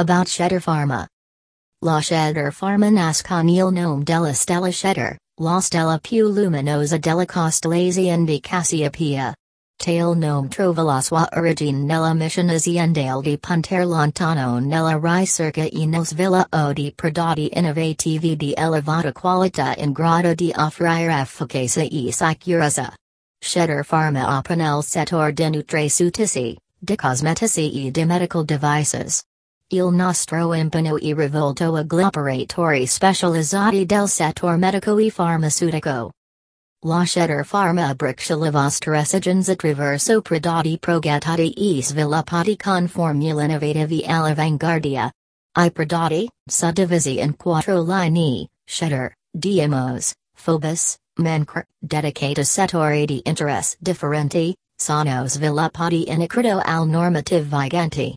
About Shedir Pharma. La Shedir Pharma nascon il nome della Stella Shedir, la Stella più luminosa della costellazione di Cassiopea. Tail nome trova la sua origine nella mission aziendale di Punter Lontano nella ricerca e nel sviluppo di prodotti innovativi di elevata qualità in grado di offrire efficacia e sicurezza. Shedir Pharma opera nel settore di nutraceutici, di cosmetici e di medical devices. Il nostro impegno è rivolto agli operatori specializzati del settore medico e farmaceutico. La Shedir Pharma abbraccia le vostre esigenze attraverso prodotti progettati e sviluppati con formula formule innovative all'avanguardia. I prodotti, suddivisi in quattro linee, Shedir, Deimos, Phobos, Mancr, dedicate a settori di interesse differenti, sono sviluppati in accordo al normative vigenti.